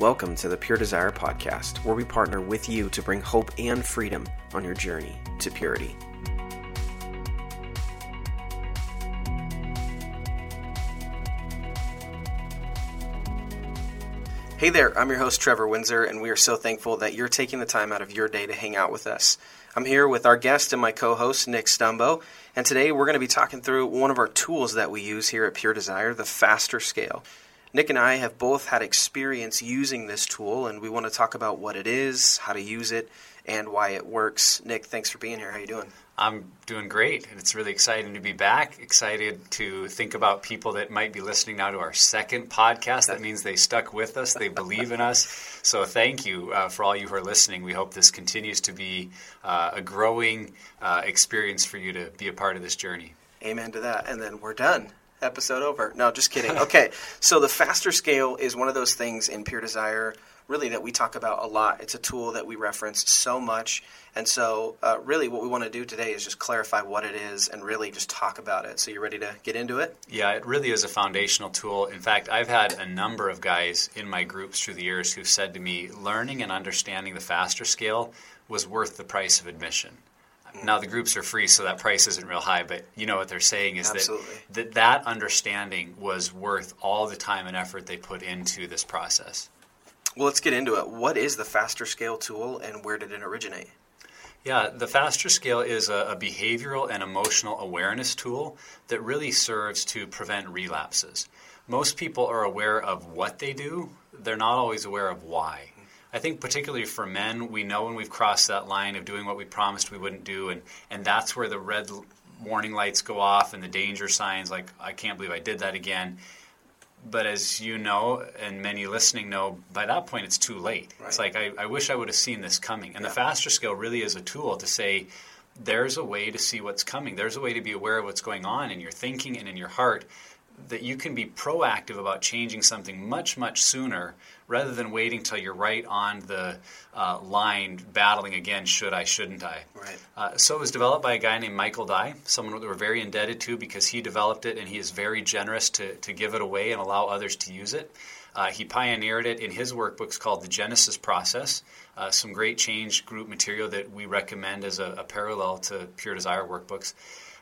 Welcome to the Pure Desire podcast, where we partner with you to bring hope and freedom on your journey to purity. Hey there, I'm your host Trevor Windsor, and we are so thankful that you're taking the time out of your day to hang out with us. I'm here with our guest and my co host, Nick Stumbo, and today we're going to be talking through one of our tools that we use here at Pure Desire, the Faster Scale. Nick and I have both had experience using this tool, and we want to talk about what it is, how to use it, and why it works. Nick, thanks for being here. How are you doing? I'm doing great, and it's really exciting to be back. Excited to think about people that might be listening now to our second podcast. That means they stuck with us, they believe in us. So, thank you uh, for all you who are listening. We hope this continues to be uh, a growing uh, experience for you to be a part of this journey. Amen to that. And then we're done episode over. No, just kidding. Okay, so the faster scale is one of those things in Pure Desire, really, that we talk about a lot. It's a tool that we reference so much. And so, uh, really, what we want to do today is just clarify what it is and really just talk about it. So, you ready to get into it? Yeah, it really is a foundational tool. In fact, I've had a number of guys in my groups through the years who've said to me, learning and understanding the faster scale was worth the price of admission. Now the groups are free, so that price isn't real high. But you know what they're saying is Absolutely. that, that that understanding was worth all the time and effort they put into this process. Well, let's get into it. What is the faster scale tool, and where did it originate? Yeah, the faster scale is a, a behavioral and emotional awareness tool that really serves to prevent relapses. Most people are aware of what they do; they're not always aware of why. I think particularly for men, we know when we've crossed that line of doing what we promised we wouldn't do, and, and that's where the red warning lights go off and the danger signs, like, I can't believe I did that again. But as you know, and many listening know, by that point it's too late. Right. It's like, I, I wish I would have seen this coming. And Yeah. the faster scale really is a tool to say, there's a way to see what's coming. There's a way to be aware of what's going on in your thinking and in your heart that you can be proactive about changing something much, much sooner rather than waiting till you're right on the uh, line battling again should I, shouldn't I. Right. Uh, so it was developed by a guy named Michael Dye, someone that we're very indebted to because he developed it and he is very generous to, to give it away and allow others to use it. Uh, he pioneered it in his workbooks called the Genesis Process, uh, some great change group material that we recommend as a, a parallel to Pure Desire workbooks.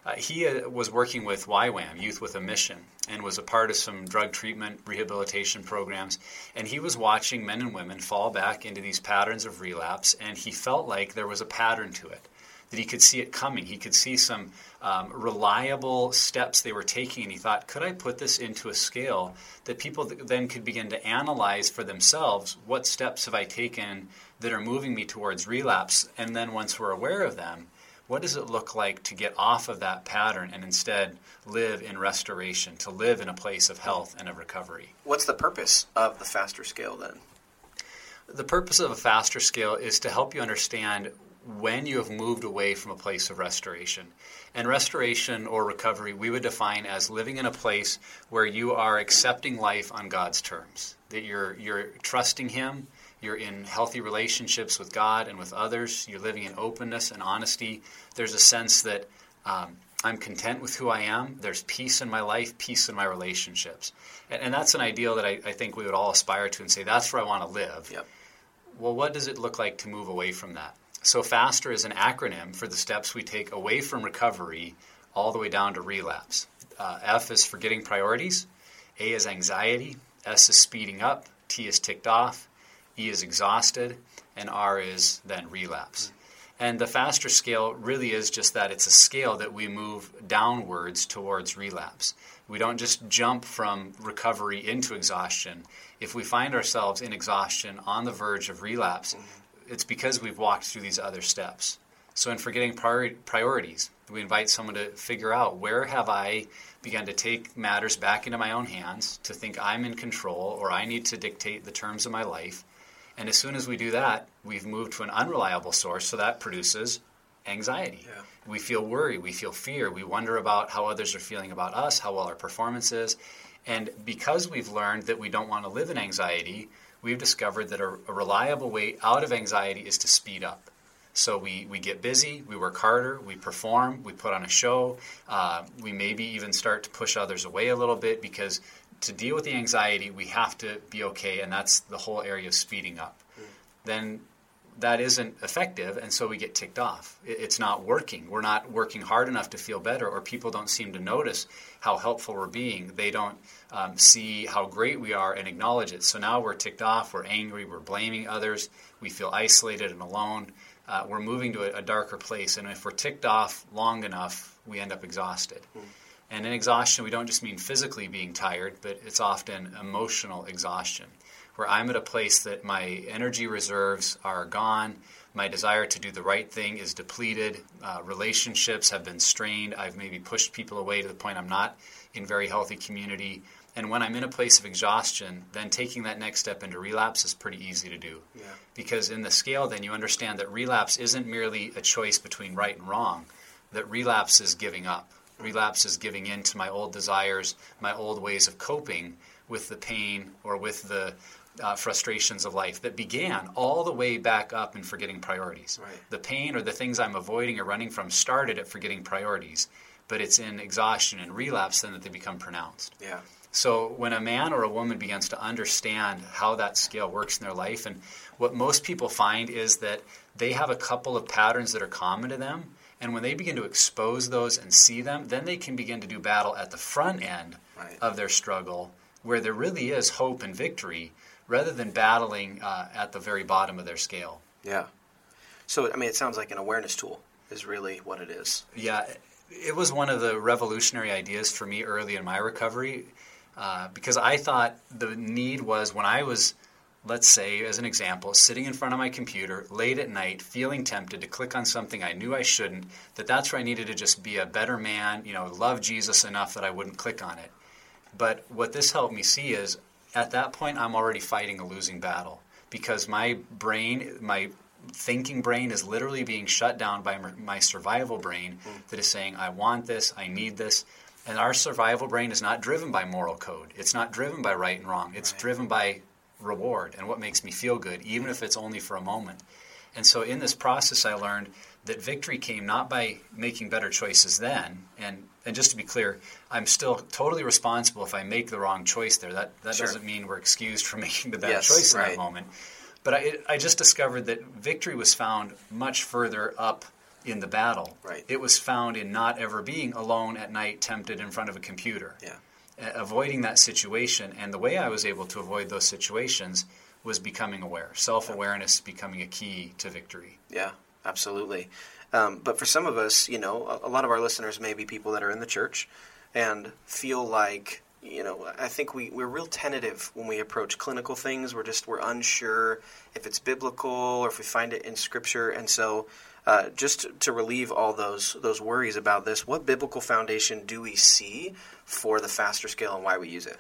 Uh, he uh, was working with YWAM, Youth with a Mission, and was a part of some drug treatment rehabilitation programs. And he was watching men and women fall back into these patterns of relapse, and he felt like there was a pattern to it, that he could see it coming. He could see some um, reliable steps they were taking, and he thought, could I put this into a scale that people th- then could begin to analyze for themselves what steps have I taken that are moving me towards relapse? And then once we're aware of them, what does it look like to get off of that pattern and instead live in restoration, to live in a place of health and of recovery? What's the purpose of the faster scale then? The purpose of a faster scale is to help you understand when you have moved away from a place of restoration. And restoration or recovery, we would define as living in a place where you are accepting life on God's terms, that you're, you're trusting Him, you're in healthy relationships with God and with others, you're living in openness and honesty. There's a sense that um, I'm content with who I am. There's peace in my life, peace in my relationships. And, and that's an ideal that I, I, think we would all aspire to and say, that's where I want to live. Yep. Well, what does it look like to move away from that? So, FASTER is an acronym for the steps we take away from recovery all the way down to relapse. Uh, F is forgetting priorities, A is anxiety, S is speeding up, T is ticked off, E is exhausted, and R is then relapse. And the FASTER scale really is just that it's a scale that we move downwards towards relapse. We don't just jump from recovery into exhaustion. If we find ourselves in exhaustion on the verge of relapse, it's because we've walked through these other steps. So, in forgetting priori- priorities, we invite someone to figure out where have I begun to take matters back into my own hands, to think I'm in control or I need to dictate the terms of my life. And as soon as we do that, we've moved to an unreliable source, so that produces anxiety. Yeah. We feel worry, we feel fear, we wonder about how others are feeling about us, how well our performance is. And because we've learned that we don't want to live in anxiety, we've discovered that a, a reliable way out of anxiety is to speed up. So we, we get busy, we work harder, we perform, we put on a show, uh, we maybe even start to push others away a little bit because to deal with the anxiety, we have to be okay, and that's the whole area of speeding up. Mm. Then that isn't effective, and so we get ticked off. It's not working. We're not working hard enough to feel better, or people don't seem to notice how helpful we're being. They don't um, see how great we are and acknowledge it. So now we're ticked off, we're angry, we're blaming others, we feel isolated and alone. Uh, we're moving to a, a, darker place, and if we're ticked off long enough, we end up exhausted. Mm. And in exhaustion, we don't just mean physically being tired, but it's often emotional exhaustion, where I'm at a place that my energy reserves are gone, my desire to do the right thing is depleted, uh, relationships have been strained, I've maybe pushed people away to the point I'm not in very healthy community. And when I'm in a place of exhaustion, then taking that next step into relapse is pretty easy to do. Yeah. Because in the scale, then you understand that relapse isn't merely a choice between right and wrong, that relapse is giving up relapse is giving in to my old desires, my old ways of coping with the pain or with the uh, frustrations of life that began all the way back up in forgetting priorities. Right. The pain or the things I'm avoiding or running from started at forgetting priorities, but it's in exhaustion and relapse then that they become pronounced. Yeah. So when a man or a woman begins to understand how that scale works in their life, and what most people find is that they have a couple of patterns that are common to them, and when they begin to expose those and see them, then they can begin to do battle at the front end right. of their struggle, where there really is hope and victory, rather than battling uh, at the very bottom of their scale. Yeah. So, I mean, it sounds like an awareness tool is really what it is. Yeah. It was one of the revolutionary ideas for me early in my recovery uh, because I thought the need was when I was let's say, as an example, sitting in front of my computer late at night, feeling tempted to click on something I knew I shouldn't, that that's where I needed to just be a better man, you know, love Jesus enough that I wouldn't click on it. But what this helped me see is at that point, I'm already fighting a losing battle because my brain, my thinking brain is literally being shut down by my survival brain mm. that is saying, I want this, I need this. And our survival brain is not driven by moral code. It's not driven by right and wrong. It's right. driven by reward and what makes me feel good, even if it's only for a moment. And so in this process, I learned that victory came not by making better choices then, and and just to be clear, I'm still totally responsible if I make the wrong choice there. That that sure. doesn't mean we're excused from making the bad yes, choice in right. that moment. But I, I just discovered that victory was found much further up in the battle. Right. It was found in not ever being alone at night, tempted in front of a computer. Yeah avoiding that situation. And the way I was able to avoid those situations was becoming aware. Self awareness becoming a key to victory. Yeah, absolutely. Um, but for some of us, you know, a, a lot of our listeners may be people that are in the church and feel like you know i think we, we're real tentative when we approach clinical things we're just we're unsure if it's biblical or if we find it in scripture and so uh, just to, relieve all those those worries about this what biblical foundation do we see for the FASTER scale and why we use it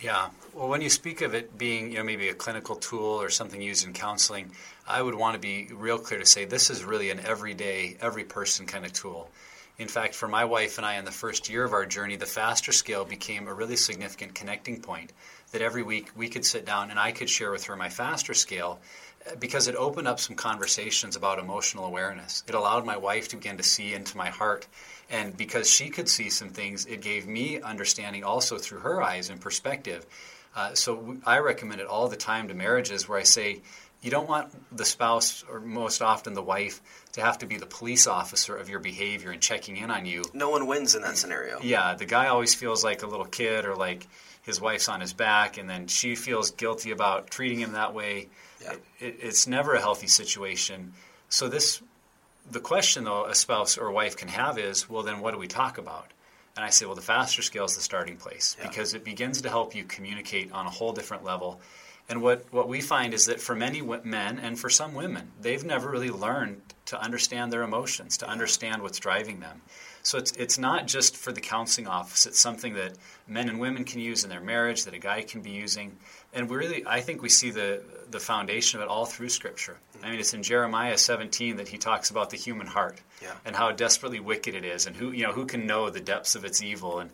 Yeah. Well, when you speak of it being, you know, maybe a clinical tool or something used in counseling, I would want to be real clear to say this is really an everyday, every person kind of tool. In fact, for my wife and I, in the first year of our journey, the faster scale became a really significant connecting point. That every week we could sit down and I could share with her my faster scale uh, because it opened up some conversations about emotional awareness. It allowed my wife to begin to see into my heart. And because she could see some things, it gave me understanding also through her eyes and perspective. Uh, so I recommend it all the time to marriages where I say, you don't want the spouse, or most often the wife, to have to be the police officer of your behavior and checking in on you. No one wins in that scenario. Yeah, the guy always feels like a little kid or like his wife's on his back, and then she feels guilty about treating him that way. Yeah. It, it, it's never a healthy situation. So this, the question though, a spouse or wife can have is, well, then what do we talk about? And I say, well, the faster scale is the starting place Yeah. because it begins to help you communicate on a whole different level. And what, what we find is that for many men and for some women, they've never really learned to understand their emotions, to understand what's driving them. So it's, it's not just for the counseling office, it's something that men and women can use in their marriage, that a guy can be using. And we really, I think we see the, the foundation of it all through Scripture. I mean, it's in Jeremiah 17 that he talks about the human heart Yeah. and how desperately wicked it is and who, you know, who can know the depths of its evil. And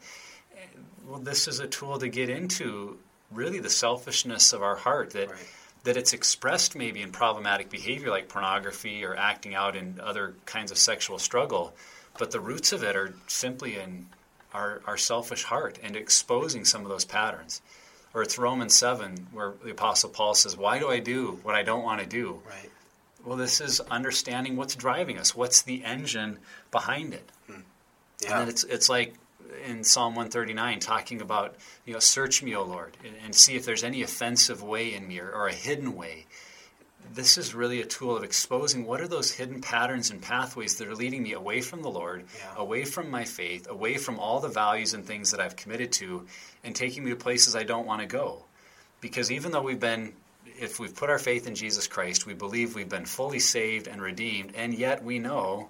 eh, well, this is a tool to get into really the selfishness of our heart that Right. that it's expressed maybe in problematic behavior like pornography or acting out in other kinds of sexual struggle, but the roots of it are simply in our, our selfish heart and exposing some of those patterns. Or it's Romans 7 where the Apostle Paul says, Why do I do what I don't want to do? Right. Well, this is understanding what's driving us, what's the engine behind it. Hmm. And Yeah. then it's it's like in Psalm 139 talking about you know search me, O Lord, and, and see if there's any offensive way in me or, or a hidden way. This is really a tool of exposing what are those hidden patterns and pathways that are leading me away from the Lord, Yeah. away from my faith, away from all the values and things that I've committed to, and taking me to places I don't want to go. Because even though we've been, if we've put our faith in Jesus Christ, we believe we've been fully saved and redeemed, and yet we know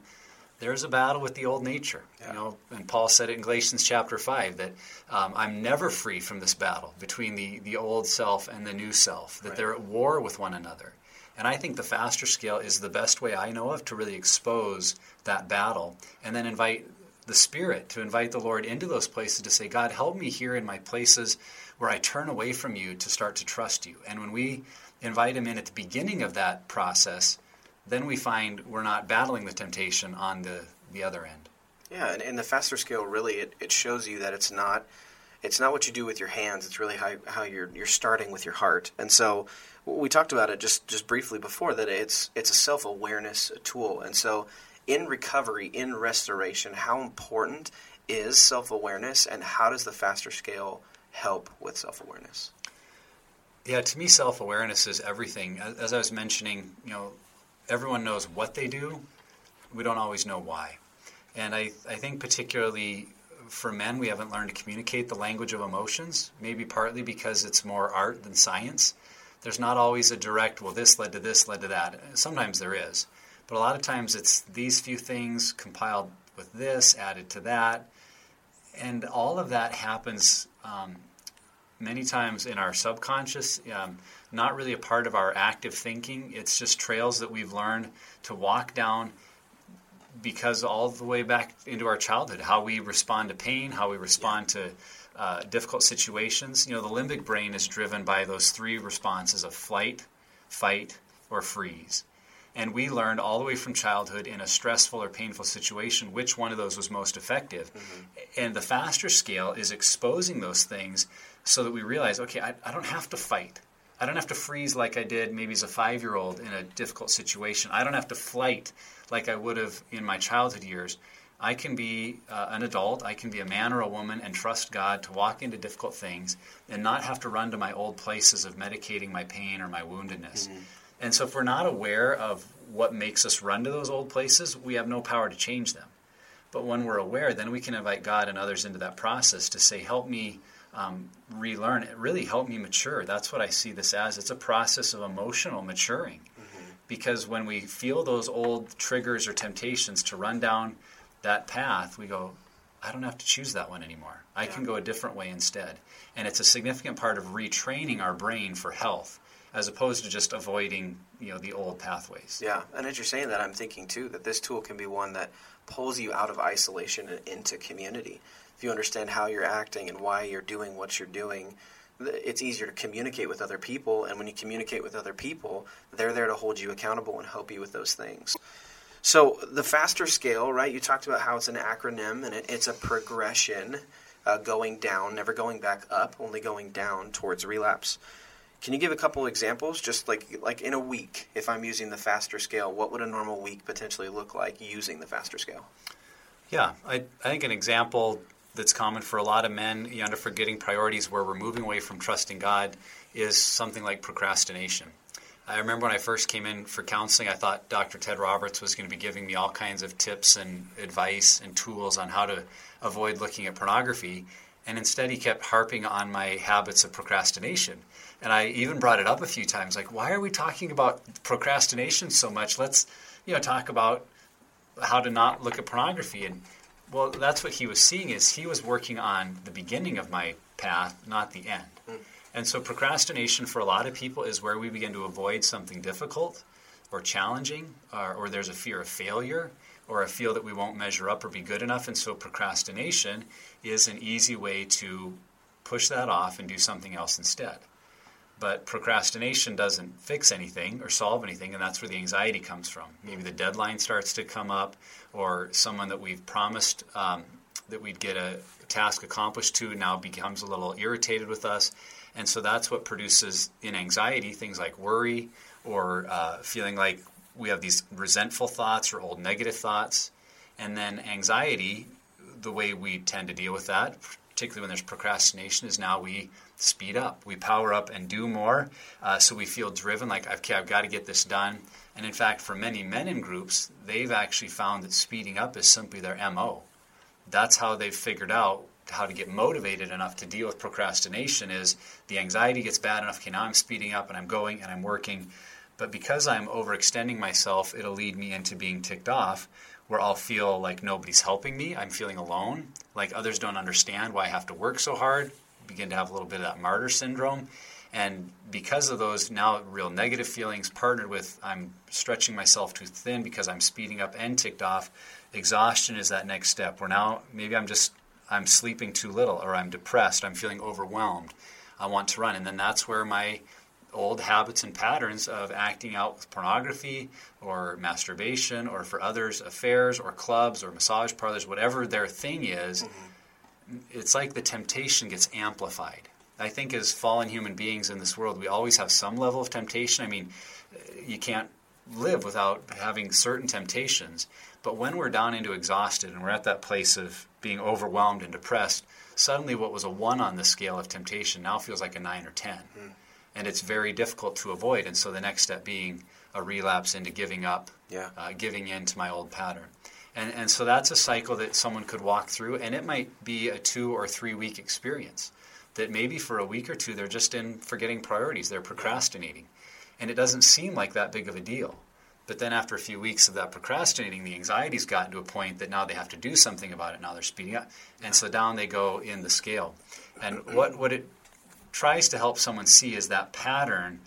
there's a battle with the old nature. Yeah. You know, and Paul said it in Galatians chapter five that um, I'm never free from this battle between the the old self and the new self. That Right. they're at war with one another. And I think the faster scale is the best way I know of to really expose that battle, and then invite the Spirit to invite the Lord into those places to say, God, help me here in my places where I turn away from you to start to trust you. And when we invite Him in at the beginning of that process, then we find we're not battling the temptation on the, the other end. Yeah, and in the faster scale, really, it, it shows you that it's not it's not what you do with your hands. It's really how, how you're you're starting with your heart. And so we talked about it just just briefly before that it's it's a self awareness tool. And so in recovery, in restoration, how important is self awareness, and how does the faster scale help with self awareness? Yeah, to me, self awareness is everything. As I was mentioning, you know, everyone knows what they do. We don't always know why. And I, I think particularly for men, we haven't learned to communicate the language of emotions, maybe partly because it's more art than science. There's not always a direct, well, this led to this, led to that. Sometimes there is. But a lot of times it's these few things compiled with this, added to that. And all of that happens um, many times in our subconscious, um, not really a part of our active thinking. It's just trails that we've learned to walk down because all the way back into our childhood, how we respond to pain, how we respond to uh, difficult situations. You know, the limbic brain is driven by those three responses of flight, fight, or freeze. And we learned all the way from childhood in a stressful or painful situation which one of those was most effective. And the faster scale is exposing those things so that we realize okay, I, I don't have to fight. I don't have to freeze like I did maybe as a five year old in a difficult situation. I don't have to flight like I would have in my childhood years. I can be uh, an adult, I can be a man or a woman and trust God to walk into difficult things and not have to run to my old places of medicating my pain or my woundedness. And so, if we're not aware of what makes us run to those old places, we have no power to change them. But when we're aware, then we can invite God and others into that process to say, Help me um, relearn it, really help me mature. That's what I see this as. It's a process of emotional maturing. Because when we feel those old triggers or temptations to run down that path, we go, I don't have to choose that one anymore. I Yeah. can go a different way instead. And it's a significant part of retraining our brain for health as opposed to just avoiding, you know, the old pathways. Yeah, and as you're saying that, I'm thinking too that this tool can be one that pulls you out of isolation and into community. If you understand how you're acting and why you're doing what you're doing, it's easier to communicate with other people. And when you communicate with other people, they're there to hold you accountable and help you with those things. So the faster scale, right? You talked about how it's an acronym and it, it's a progression, uh, going down, never going back up, only going down towards relapse. Can you give a couple examples, just like like in a week? If I'm using the faster scale, what would a normal week potentially look like using the faster scale? Yeah, I, I think an example that's common for a lot of men, you under forgetting priorities where we're moving away from trusting God is something like procrastination. I remember when I first came in for counseling, I thought Dr. Ted Roberts was going to be giving me all kinds of tips and advice and tools on how to avoid looking at pornography. And instead, he kept harping on my habits of procrastination. And I even brought it up a few times like, why are we talking about procrastination so much? Let's, you know, talk about how to not look at pornography. And well, that's what he was seeing is he was working on the beginning of my path, not the end. Hmm. And so procrastination for a lot of people is where we begin to avoid something difficult or challenging, or, or there's a fear of failure, or a feel that we won't measure up or be good enough. And so procrastination is an easy way to push that off and do something else instead. But procrastination doesn't fix anything or solve anything, and that's where the anxiety comes from. Maybe the deadline starts to come up, or someone that we've promised um, that we'd get a task accomplished to now becomes a little irritated with us. And so that's what produces in anxiety things like worry or uh, feeling like we have these resentful thoughts or old negative thoughts. And then anxiety, the way we tend to deal with that, particularly when there's procrastination, is now we speed up. We power up and do more. Uh, so we feel driven, like, okay, I've got to get this done. And in fact, for many men in groups, they've actually found that speeding up is simply their MO. That's how they've figured out how to get motivated enough to deal with procrastination is the anxiety gets bad enough okay now i'm speeding up and i'm going and i'm working but because i'm overextending myself it'll lead me into being ticked off where i'll feel like nobody's helping me i'm feeling alone like others don't understand why i have to work so hard begin to have a little bit of that martyr syndrome and because of those now real negative feelings partnered with i'm stretching myself too thin because i'm speeding up and ticked off exhaustion is that next step where now maybe i'm just I'm sleeping too little or I'm depressed, I'm feeling overwhelmed, I want to run. And then that's where my old habits and patterns of acting out with pornography or masturbation or for others affairs or clubs or massage parlors, whatever their thing is, mm-hmm. It's like the temptation gets amplified. I think as fallen human beings in this world, we always have some level of temptation. I mean, you can't live without having certain temptations. But when we're down into exhausted and we're at that place of being overwhelmed and depressed, suddenly what was a one on the scale of temptation now feels like a nine or ten. Mm. And it's very difficult to avoid. And so the next step being a relapse into giving up, yeah. uh, giving in to my old pattern. And, and so that's a cycle that someone could walk through, and it might be a two or three week experience. That maybe for a week or two they're just in forgetting priorities, they're procrastinating. And it doesn't seem like that big of a deal. But then after a few weeks of that procrastinating, the anxiety's gotten to a point that now they have to do something about it. Now they're speeding up. And so down they go in the scale. And what, what it tries to help someone see is that pattern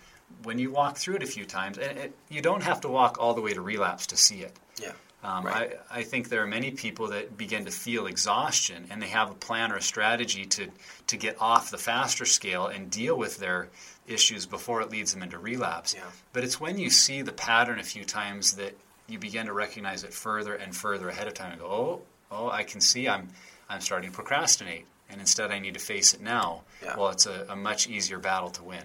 when you walk through it a few times. And it, you don't have to walk all the way to relapse to see it. Yeah. Um, right. I, I think there are many people that begin to feel exhaustion and they have a plan or a strategy to, to get off the faster scale and deal with their issues before it leads them into relapse. Yeah. But it's when you see the pattern a few times that you begin to recognize it further and further ahead of time and go, oh, oh, I can see I'm, I'm starting to procrastinate. And instead, I need to face it now. Yeah. Well, it's a, a much easier battle to win.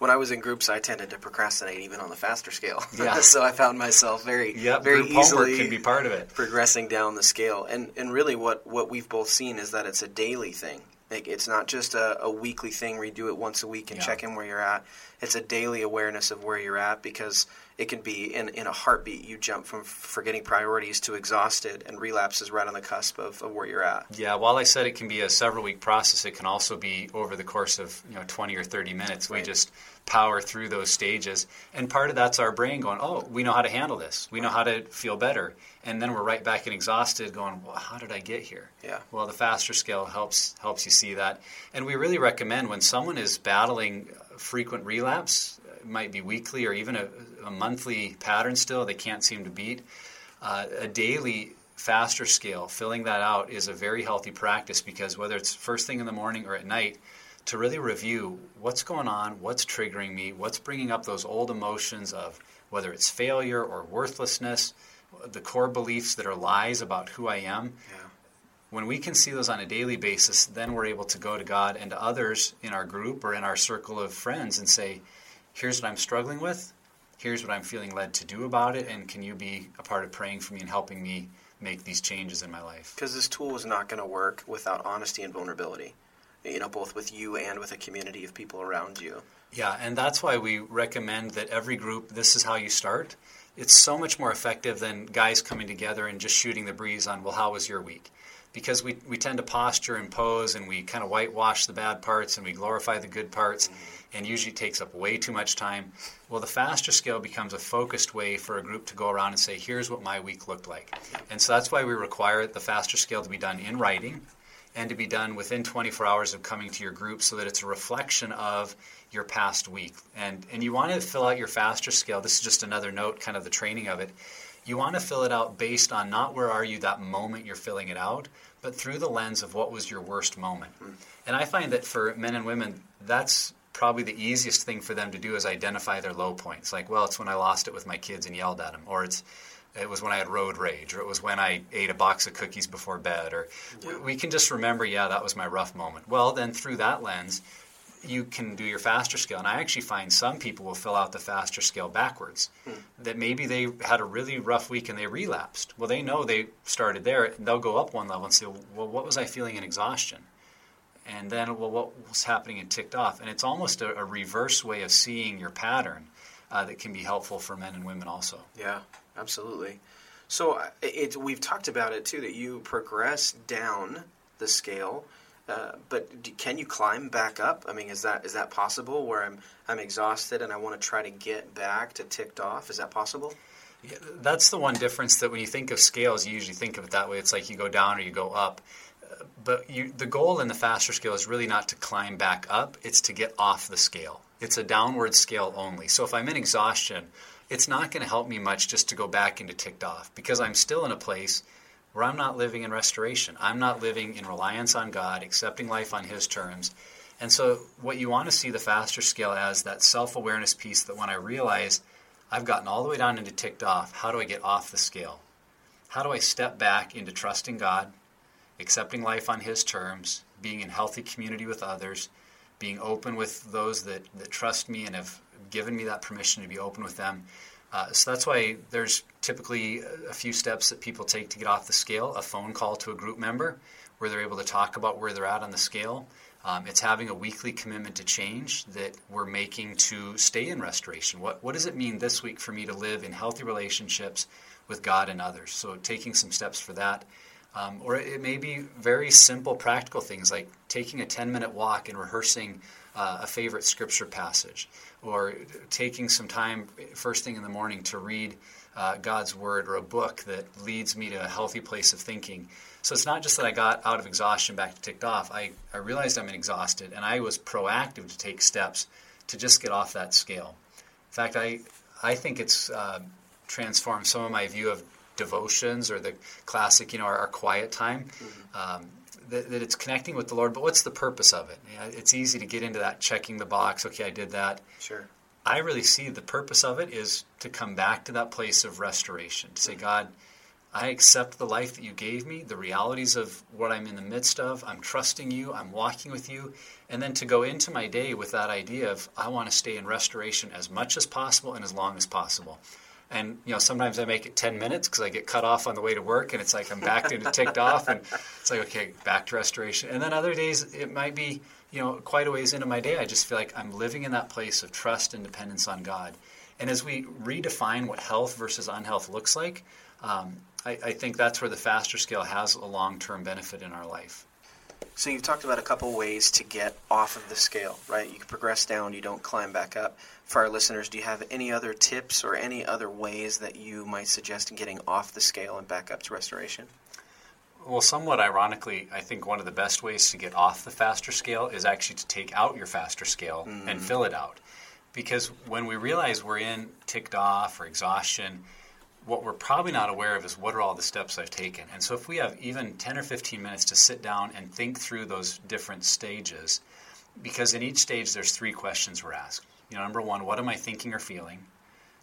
When I was in groups, I tended to procrastinate even on the faster scale. Yeah. so I found myself very, Yep, very easily can be part of it. progressing down the scale. And and really, what what we've both seen is that it's a daily thing. Like it's not just a, a weekly thing where you do it once a week and Yeah. check in where you're at. It's a daily awareness of where you're at because it can be in, in a heartbeat. You jump from forgetting priorities to exhausted, and relapse is right on the cusp of, of where you're at. Yeah, while I said it can be a several week process, it can also be over the course of you know 20 or 30 minutes. Right. We just power through those stages, and part of that's our brain going, "Oh, we know how to handle this. We know how to feel better," and then we're right back in exhausted, going, "Well, how did I get here?" Yeah. Well, the faster scale helps helps you see that, and we really recommend when someone is battling frequent relapse might be weekly or even a, a monthly pattern still they can't seem to beat. Uh, a daily faster scale, filling that out is a very healthy practice because whether it's first thing in the morning or at night, to really review what's going on, what's triggering me, what's bringing up those old emotions of whether it's failure or worthlessness, the core beliefs that are lies about who I am. Yeah. When we can see those on a daily basis, then we're able to go to God and to others in our group or in our circle of friends and say, here's what I'm struggling with, here's what I'm feeling led to do about it, and can you be a part of praying for me and helping me make these changes in my life? Because this tool is not going to work without honesty and vulnerability, you know, both with you and with a community of people around you. Yeah, and that's why we recommend that every group, this is how you start. It's so much more effective than guys coming together and just shooting the breeze on, well, how was your week? Because we, we tend to posture and pose and we kind of whitewash the bad parts and we glorify the good parts. Mm-hmm and usually takes up way too much time. Well, the faster scale becomes a focused way for a group to go around and say, here's what my week looked like. And so that's why we require the faster scale to be done in writing and to be done within 24 hours of coming to your group so that it's a reflection of your past week. And, and you want to fill out your faster scale. This is just another note, kind of the training of it. You want to fill it out based on not where are you that moment you're filling it out, but through the lens of what was your worst moment. And I find that for men and women, that's probably the easiest thing for them to do is identify their low points. Like, well, it's when I lost it with my kids and yelled at them, or it's it was when I had road rage, or it was when I ate a box of cookies before bed, or yeah. we can just remember, yeah, that was my rough moment. Well, then through that lens, you can do your faster scale. And I actually find some people will fill out the faster scale backwards. Hmm. That maybe they had a really rough week and they relapsed. Well, they know they started there. They'll go up one level and say, well, what was I feeling in exhaustion? And then well, what was happening and ticked off. And it's almost a, a reverse way of seeing your pattern uh, that can be helpful for men and women also. Yeah, absolutely. So uh, it, we've talked about it too that you progress down the scale, uh, but can you climb back up? I mean, is that is that possible? Where I'm I'm exhausted and I want to try to get back to ticked off. Is that possible? Yeah, that's the one difference that when you think of scales, you usually think of it that way. It's like you go down or you go up but you, the goal in the faster scale is really not to climb back up, it's to get off the scale. It's a downward scale only. So if I'm in exhaustion, it's not going to help me much just to go back into ticked off because I'm still in a place where I'm not living in restoration. I'm not living in reliance on God, accepting life on His terms. And so, what you want to see the faster scale as that self awareness piece that when I realize I've gotten all the way down into ticked off, how do I get off the scale? How do I step back into trusting God, accepting life on His terms, being in healthy community with others, being open with those that, that trust me and have given me that permission to be open with them. Uh, so that's why there's typically a few steps that people take to get off the scale a phone call to a group member where they're able to talk about where they're at on the scale. Um, it's having a weekly commitment to change that we're making to stay in restoration. What, what does it mean this week for me to live in healthy relationships with God and others? So, taking some steps for that. Um, or it may be very simple, practical things like taking a 10 minute walk and rehearsing uh, a favorite scripture passage, or taking some time first thing in the morning to read uh, God's Word or a book that leads me to a healthy place of thinking. So it's not just that I got out of exhaustion back to ticked off. I, I realized I'm exhausted, and I was proactive to take steps to just get off that scale. In fact, I, I think it's uh, transformed some of my view of devotions or the classic, you know, our, our quiet time. Mm-hmm. Um, that, that, it's connecting with the Lord, but what's the purpose of it? You know, it's easy to get into that checking the box. Okay, I did that. Sure. I really see the purpose of it is to come back to that place of restoration. To say, mm-hmm. God, I accept the life that you gave me, the realities of what I'm in the midst of. I'm trusting you. I'm walking with you. And then to go into my day with that idea of I want to stay in restoration as much as possible and as long as possible. And you know, sometimes I make it 10 minutes because I get cut off on the way to work, and it's like I'm backed into ticked off, and it's like okay, back to restoration. And then other days it might be you know quite a ways into my day. I just feel like I'm living in that place of trust and dependence on God. And as we redefine what health versus unhealth looks like, um, I, I think that's where the faster scale has a long term benefit in our life. So you've talked about a couple ways to get off of the scale, right? You can progress down, you don't climb back up. For our listeners, do you have any other tips or any other ways that you might suggest getting off the scale and back up to restoration? Well, somewhat ironically, I think one of the best ways to get off the faster scale is actually to take out your faster scale mm-hmm. and fill it out. Because when we realize we're in ticked off or exhaustion, what we're probably not aware of is what are all the steps I've taken. And so if we have even 10 or 15 minutes to sit down and think through those different stages, because in each stage there's three questions we're asked. You know, number one, what am I thinking or feeling?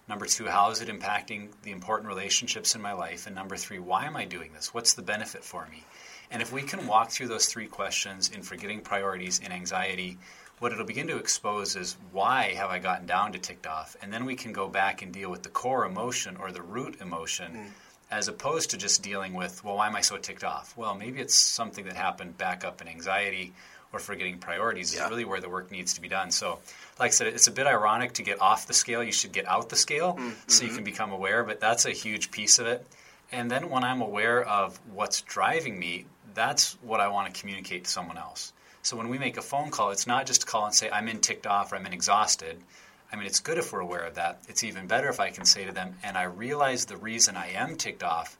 Number two, how is it impacting the important relationships in my life? And number three, why am I doing this? What's the benefit for me? And if we can walk through those three questions in forgetting priorities and anxiety, what it'll begin to expose is why have I gotten down to ticked off? And then we can go back and deal with the core emotion or the root emotion mm. as opposed to just dealing with, well, why am I so ticked off? Well, maybe it's something that happened back up in anxiety or forgetting priorities yeah. is really where the work needs to be done. So, like I said, it's a bit ironic to get off the scale. You should get out the scale mm-hmm. so you mm-hmm. can become aware, but that's a huge piece of it. And then when I'm aware of what's driving me, that's what I want to communicate to someone else. So when we make a phone call, it's not just to call and say, I'm in ticked off or I'm in exhausted. I mean, it's good if we're aware of that. It's even better if I can say to them, and I realize the reason I am ticked off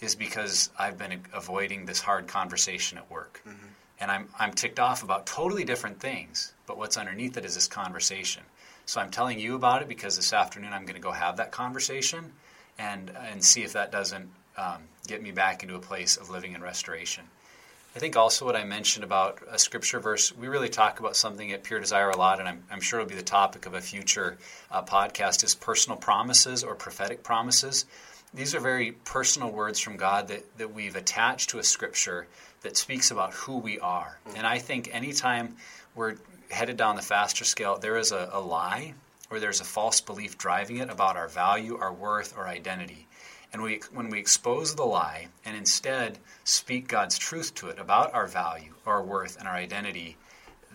is because I've been avoiding this hard conversation at work. Mm-hmm. And I'm, I'm ticked off about totally different things, but what's underneath it is this conversation. So I'm telling you about it because this afternoon I'm going to go have that conversation and, and see if that doesn't um, get me back into a place of living in restoration. I think also what I mentioned about a scripture verse, we really talk about something at Pure Desire a lot, and I'm, I'm sure it'll be the topic of a future uh, podcast, is personal promises or prophetic promises. These are very personal words from God that, that we've attached to a scripture that speaks about who we are. And I think anytime we're headed down the faster scale, there is a, a lie or there's a false belief driving it about our value, our worth, our identity. And we, when we expose the lie and instead speak God's truth to it about our value, our worth, and our identity,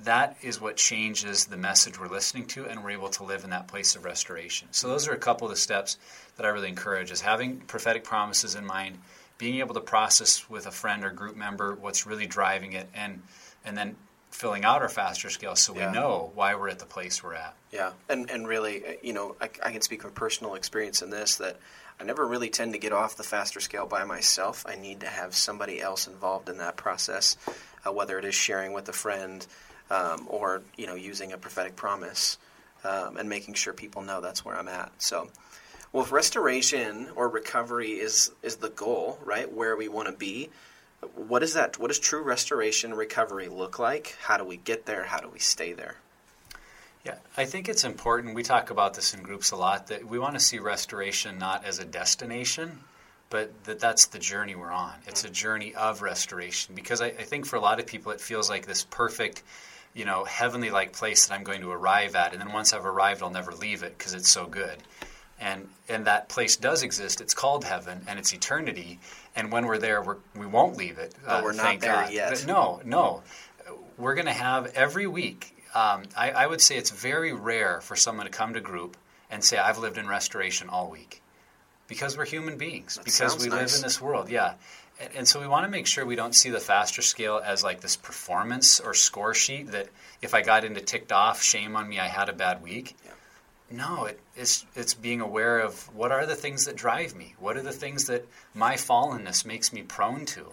that is what changes the message we're listening to, and we're able to live in that place of restoration. So those are a couple of the steps that I really encourage: is having prophetic promises in mind, being able to process with a friend or group member what's really driving it, and and then filling out our faster scale so yeah. we know why we're at the place we're at. Yeah, and and really, uh, you know, I, I can speak from personal experience in this that I never really tend to get off the faster scale by myself. I need to have somebody else involved in that process, uh, whether it is sharing with a friend um, or you know using a prophetic promise um, and making sure people know that's where I'm at. So, well, if restoration or recovery is is the goal, right, where we want to be, what is that? What does true restoration recovery look like? How do we get there? How do we stay there? Yeah, I think it's important. We talk about this in groups a lot that we want to see restoration not as a destination, but that that's the journey we're on. It's a journey of restoration because I, I think for a lot of people it feels like this perfect, you know, heavenly like place that I'm going to arrive at, and then once I've arrived, I'll never leave it because it's so good. And and that place does exist. It's called heaven, and it's eternity. And when we're there, we're, we won't leave it. Uh, we're not there God. yet. But no, no. We're going to have every week um, I, I, would say it's very rare for someone to come to group and say, I've lived in restoration all week. Because we're human beings, that because we nice. live in this world, yeah. And, and, so we want to make sure we don't see the faster scale as like this performance or score sheet that if I got into ticked off, shame on me, I had a bad week. Yeah. No, it, it's it's being aware of what are the things that drive me. What are the things that my fallenness makes me prone to,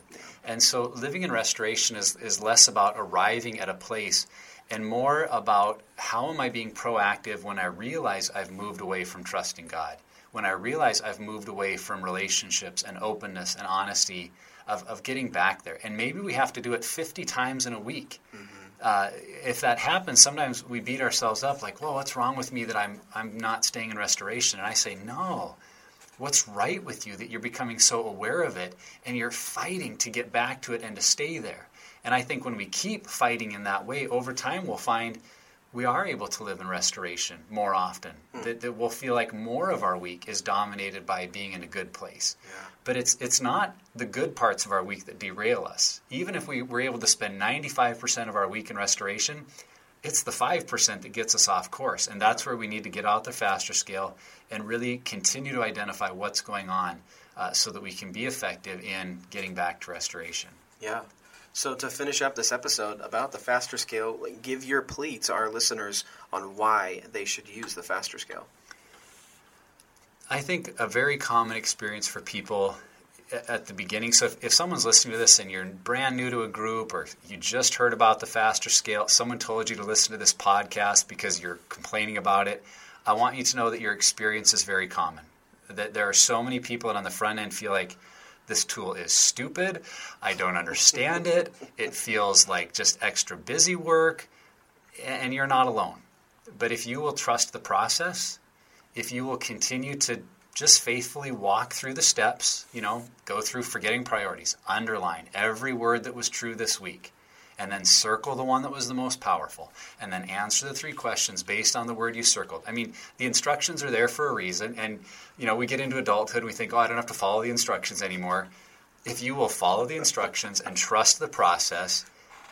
and so living in restoration is is less about arriving at a place and more about how am I being proactive when I realize I've moved away from trusting God, when I realize I've moved away from relationships and openness and honesty of, of getting back there. And maybe we have to do it 50 times in a week. Mm-hmm. Uh, if that happens, sometimes we beat ourselves up like, well, what's wrong with me that I'm, I'm not staying in restoration? And I say, no. What's right with you that you're becoming so aware of it and you're fighting to get back to it and to stay there? And I think when we keep fighting in that way, over time we'll find we are able to live in restoration more often. Mm. That, that, we'll feel like more of our week is dominated by being in a good place. Yeah. But it's it's not the good parts of our week that derail us. Even if we were able to spend 95% of our week in restoration, it's the 5% that gets us off course. And that's where we need to get out the faster scale and really continue to identify what's going on uh, so that we can be effective in getting back to restoration. Yeah. So, to finish up this episode about the faster scale, give your plea to our listeners on why they should use the faster scale. I think a very common experience for people at the beginning. So if, if someone's listening to this and you're brand new to a group or you just heard about the faster scale, someone told you to listen to this podcast because you're complaining about it, I want you to know that your experience is very common. That there are so many people that on the front end feel like this tool is stupid, I don't understand it, it feels like just extra busy work, and you're not alone. But if you will trust the process, if you will continue to just faithfully walk through the steps, you know, go through forgetting priorities, underline every word that was true this week, and then circle the one that was the most powerful, and then answer the three questions based on the word you circled. I mean, the instructions are there for a reason, and, you know, we get into adulthood, we think, oh, I don't have to follow the instructions anymore. If you will follow the instructions and trust the process,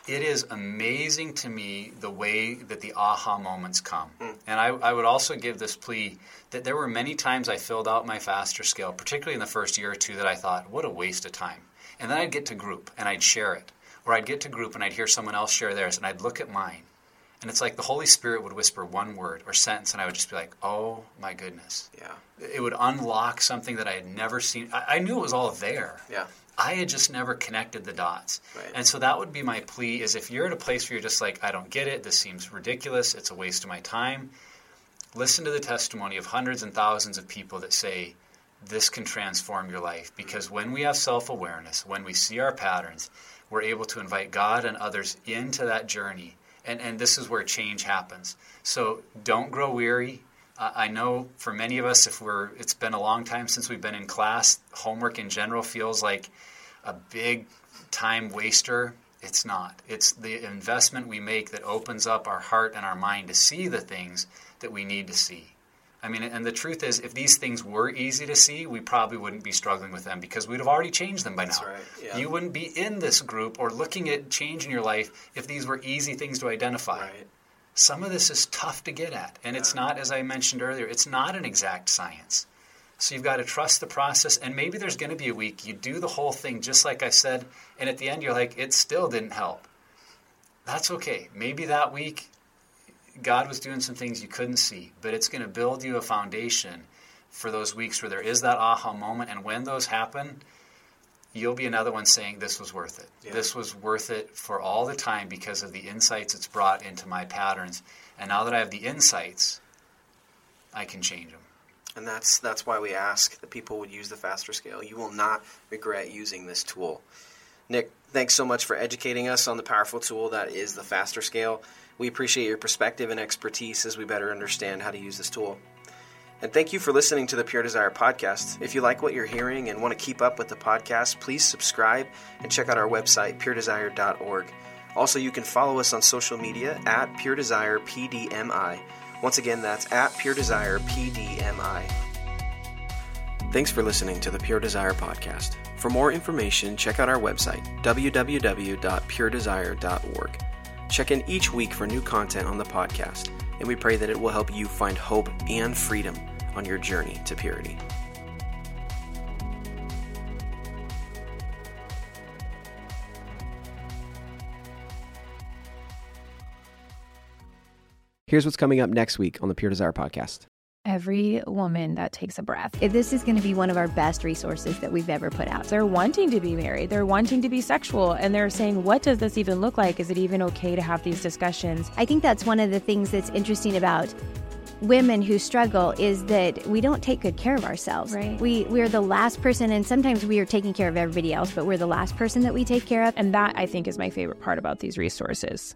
it is amazing to me the way that the aha moments come. Mm. And I, I, would also give this plea that there were many times I filled out my faster scale, particularly in the first year or two, that I thought, what a waste of time. And then I'd get to group and I'd share it. Or I'd get to group and I'd hear someone else share theirs and I'd look at mine. And it's like the Holy Spirit would whisper one word or sentence, and I would just be like, oh my goodness. Yeah. It would unlock something that I had never seen. I, I knew it was all there. Yeah. I had just never connected the dots. Right. And so that would be my plea is if you're at a place where you're just like, I don't get it, this seems ridiculous, it's a waste of my time, listen to the testimony of hundreds and thousands of people that say, this can transform your life. Because when we have self awareness, when we see our patterns, we're able to invite God and others into that journey. And, and this is where change happens. So don't grow weary. I know for many of us, if we're, it's been a long time since we've been in class, homework in general feels like a big time waster. It's not. It's the investment we make that opens up our heart and our mind to see the things that we need to see. I mean, and the truth is, if these things were easy to see, we probably wouldn't be struggling with them because we'd have already changed them by now. Right. Yeah. You wouldn't be in this group or looking at change in your life if these were easy things to identify. Right some of this is tough to get at. And it's not, as I mentioned earlier, it's not an exact science. So you've got to trust the process. And maybe there's going to be a week you do the whole thing just like I said, and at the end you're like, it still didn't help. That's okay. Maybe that week God was doing some things you couldn't see, but it's going to build you a foundation for those weeks where there is that aha moment. And when those happen, you'll be another one saying this was worth it. Yeah. This was worth it for all the time because of the insights it's brought into my patterns. And now that I have the insights, I can change them. And that's that's why we ask that people would use the faster scale. You will not regret using this tool. Nick, thanks so much for educating us on the powerful tool that is the faster scale. We appreciate your perspective and expertise as we better understand how to use this tool. And thank you for listening to the Pure Desire podcast. If you like what you're hearing and want to keep up with the podcast, please subscribe and check out our website, puredesire.org. Also, you can follow us on social media at Pure Desire PDMI. Once again, that's at Pure Desire PDMI. Thanks for listening to the Pure Desire podcast. For more information, check out our website, www.puredesire.org. Check in each week for new content on the podcast and we pray that it will help you find hope and freedom on your journey to purity. Here's what's coming up next week on the Pure Desire podcast every woman that takes a breath. This is going to be one of our best resources that we've ever put out. They're wanting to be married, they're wanting to be sexual, and they're saying, What does this even look like? Is it even okay to have these discussions? I think that's one of the things that's interesting about women who struggle is that we don't take good care of ourselves. Right. We we're the last person and sometimes we are taking care of everybody else, but we're the last person that we take care of. And that I think is my favorite part about these resources.